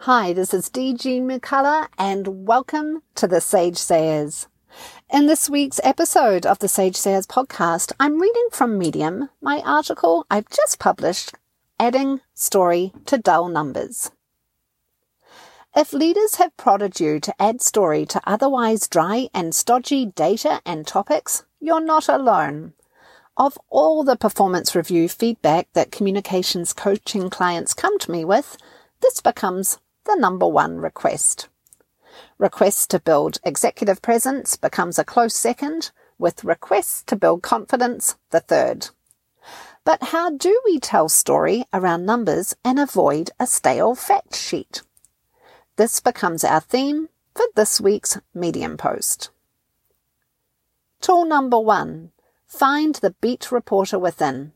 Hi, this is DG McCullough and welcome to the Sage Sayers. In this week's episode of the Sage Sayers podcast, I'm reading from Medium, my article I've just published, Adding Story to Dull Numbers. If leaders have prodded you to add story to otherwise dry and stodgy data and topics, you're not alone. Of all the performance review feedback that communications coaching clients come to me with, this becomes number one request. Requests to build executive presence becomes a close second, with requests to build confidence the third. But how do we tell story around numbers and avoid a stale fact sheet? This becomes our theme for this week's Medium post. Tool number one Find the beat reporter within.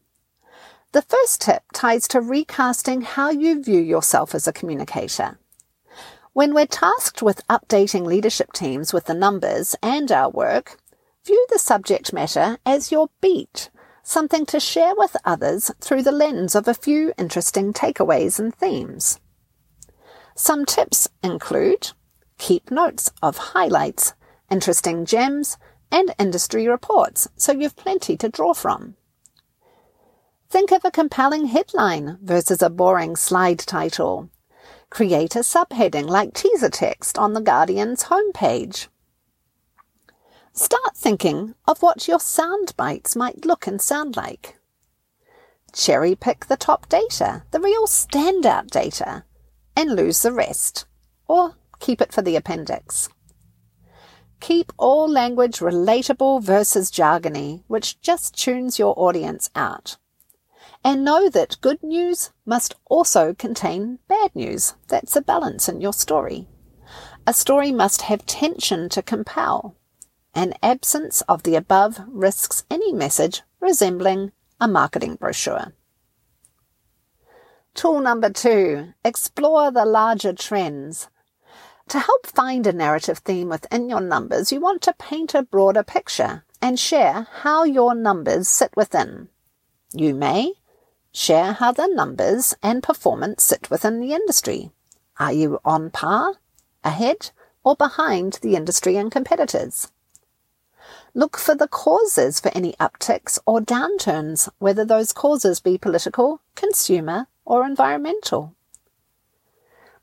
The first tip ties to recasting how you view yourself as a communicator. When we're tasked with updating leadership teams with the numbers and our work, view the subject matter as your beat, something to share with others through the lens of a few interesting takeaways and themes. Some tips include keep notes of highlights, interesting gems, and industry reports, so you've plenty to draw from. Think of a compelling headline versus a boring slide title. Create a subheading like teaser text on the Guardian's homepage. Start thinking of what your sound bites might look and sound like. Cherry pick the top data, the real standout data, and lose the rest, or keep it for the appendix. Keep all language relatable versus jargony, which just tunes your audience out. And know that good news must also contain bad news. That's a balance in your story. A story must have tension to compel. An absence of the above risks any message resembling a marketing brochure. Tool number two, explore the larger trends. To help find a narrative theme within your numbers, you want to paint a broader picture and share how your numbers sit within. You may share how the numbers and performance sit within the industry. Are you on par, ahead, or behind the industry and competitors? Look for the causes for any upticks or downturns, whether those causes be political, consumer, or environmental.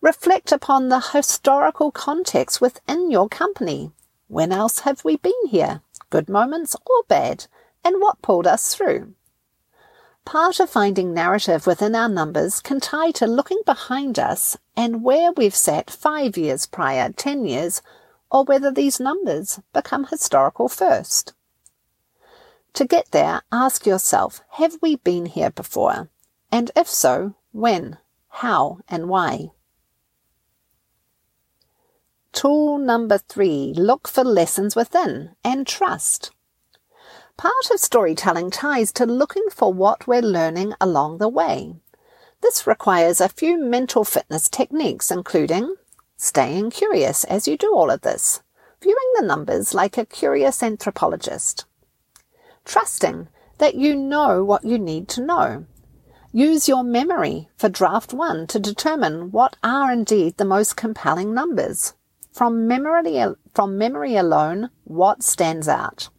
Reflect upon the historical context within your company. When else have we been here? Good moments or bad? And what pulled us through? Part of finding narrative within our numbers can tie to looking behind us and where we've sat five years prior, ten years, or whether these numbers become historical first. To get there, ask yourself, have we been here before? And if so, when, how, and why? Tool number three, look for lessons within and trust. Part of storytelling ties to looking for what we're learning along the way. This requires a few mental fitness techniques, including staying curious as you do all of this, viewing the numbers like a curious anthropologist, trusting that you know what you need to know. Use your memory for draft one to determine what are indeed the most compelling numbers. From memory, from memory alone, what stands out?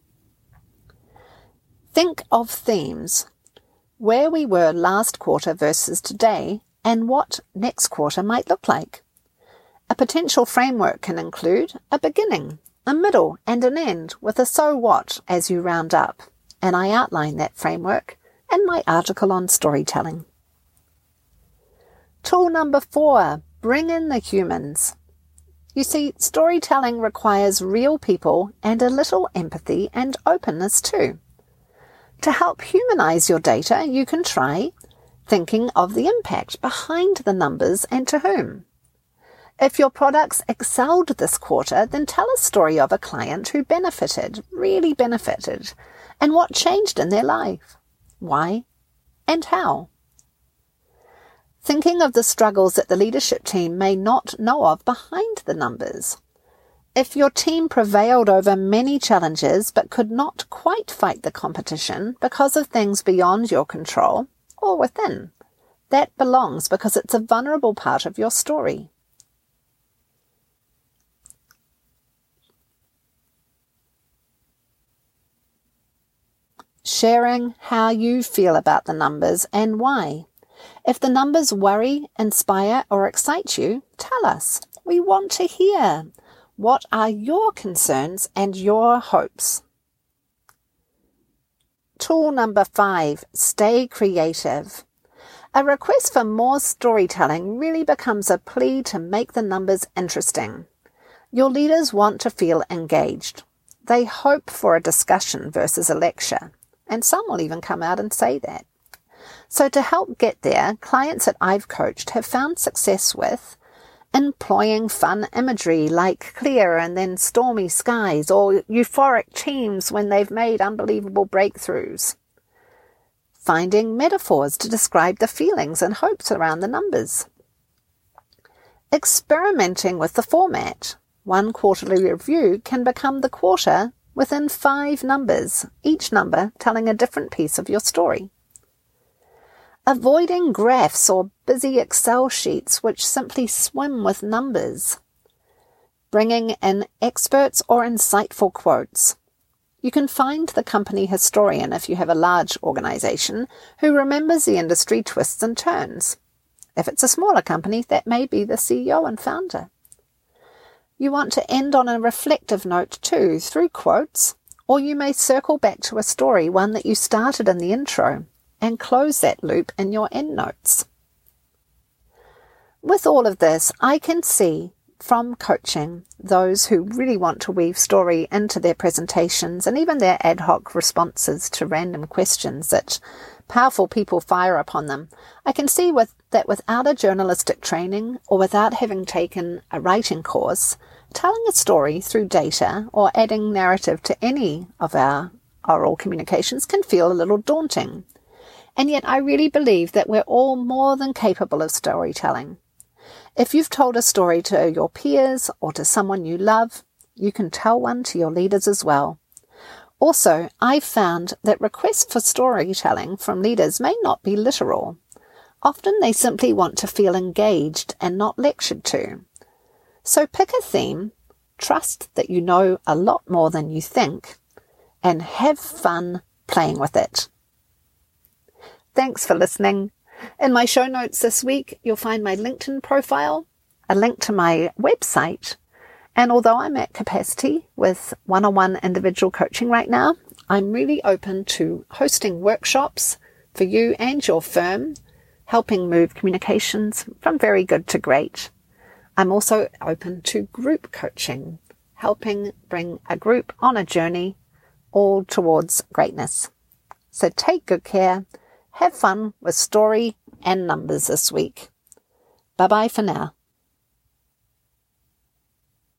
Think of themes. Where we were last quarter versus today, and what next quarter might look like. A potential framework can include a beginning, a middle, and an end with a so what as you round up. And I outline that framework in my article on storytelling. Tool number four, bring in the humans. You see, storytelling requires real people and a little empathy and openness too. To help humanize your data, you can try thinking of the impact behind the numbers and to whom. If your products excelled this quarter, then tell a story of a client who benefited, really benefited, and what changed in their life, why, and how thinking of the struggles that the leadership team may not know of behind the numbers. If your team prevailed over many challenges but could not quite fight the competition because of things beyond your control or within, that belongs because it's a vulnerable part of your story. Sharing how you feel about the numbers and why. If the numbers worry, inspire, or excite you, tell us. We want to hear. What are your concerns and your hopes? Tool number five, stay creative. A request for more storytelling really becomes a plea to make the numbers interesting. Your leaders want to feel engaged. They hope for a discussion versus a lecture, and some will even come out and say that. So to help get there, clients that I've coached have found success with employing fun imagery like clear and then stormy skies or euphoric teams when they've made unbelievable breakthroughs. Finding metaphors to describe the feelings and hopes around the numbers. Experimenting with the format. One quarterly review can become the quarter within five numbers, each number telling a different piece of your story. Avoiding graphs or busy Excel sheets which simply swim with numbers. Bringing in experts or insightful quotes. You can find the company historian if you have a large organization who remembers the industry twists and turns. If it's a smaller company, that may be the CEO and founder. You want to end on a reflective note too, through quotes, or you may circle back to a story, one that you started in the intro, and close that loop in your endnotes. With all of this, I can see from coaching those who really want to weave story into their presentations and even their ad hoc responses to random questions that powerful people fire upon them. I can see with, that without a journalistic training or without having taken a writing course, telling a story through data or adding narrative to any of our oral communications can feel a little daunting. And yet I really believe that we're all more than capable of storytelling. If you've told a story to your peers or to someone you love, you can tell one to your leaders as well. Also, I've found that requests for storytelling from leaders may not be literal. Often they simply want to feel engaged and not lectured to. So pick a theme, trust that you know a lot more than you think, and have fun playing with it. Thanks for listening. In my show notes this week, you'll find my LinkedIn profile, a link to my website, and although I'm at capacity with one on one individual coaching right now, I'm really open to hosting workshops for you and your firm, helping move communications from very good to great. I'm also open to group coaching, helping bring a group on a journey all towards greatness. So take good care have fun with story and numbers this week. Bye bye for now.